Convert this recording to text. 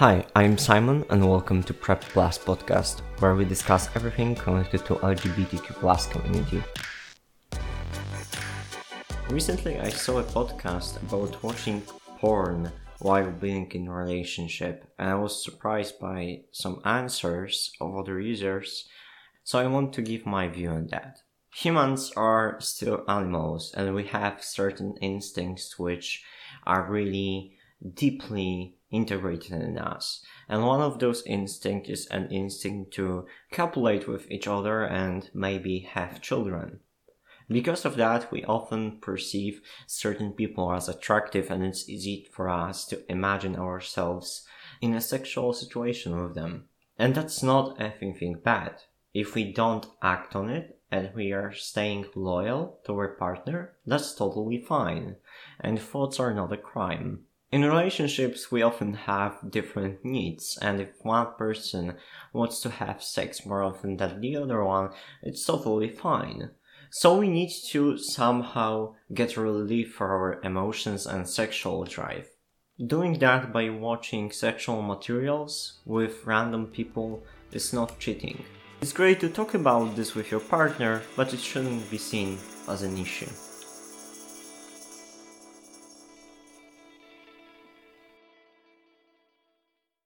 Hi, I'm Simon and welcome to Prep Plus podcast, where we discuss everything connected to LGBTQ plus community. Recently I saw a podcast about watching porn while being in a relationship and I was surprised by some answers of other users, so I want to give my view on that. Humans are still animals and we have certain instincts which are really deeply integrated in us. And one of those instincts is an instinct to copulate with each other and maybe have children. Because of that, we often perceive certain people as attractive and it's easy for us to imagine ourselves in a sexual situation with them. And that's not anything bad. If we don't act on it and we are staying loyal to our partner, that's totally fine. And thoughts are not a crime. In relationships, we often have different needs, and if one person wants to have sex more often than the other one, it's totally fine. So we need to somehow get relief for our emotions and sexual drive. Doing that by watching sexual materials with random people is not cheating. It's great to talk about this with your partner, but it shouldn't be seen as an issue.